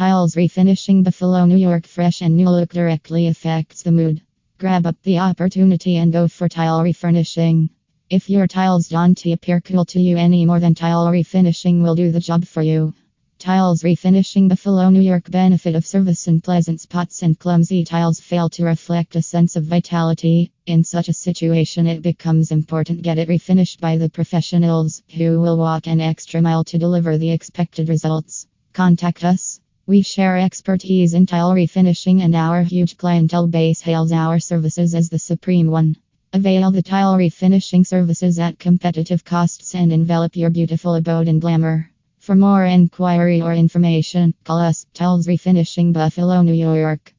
Tiles refinishing Buffalo, New York. Fresh and new look directly affects the mood. Grab up the opportunity and go for tile refurnishing. If your tiles don't appear cool to you any more than tile refinishing will do the job for you. Tiles refinishing Buffalo, New York. Benefit of service and pleasant spots and clumsy tiles fail to reflect a sense of vitality. In such a situation, it becomes important get it refinished by the professionals who will walk an extra mile to deliver the expected results. Contact us. We share expertise in tile refinishing, and our huge clientele base hails our services as the supreme one. Avail the tile refinishing services at competitive costs and envelop your beautiful abode in glamour. For more inquiry or information, call us Tiles Refinishing Buffalo, New York.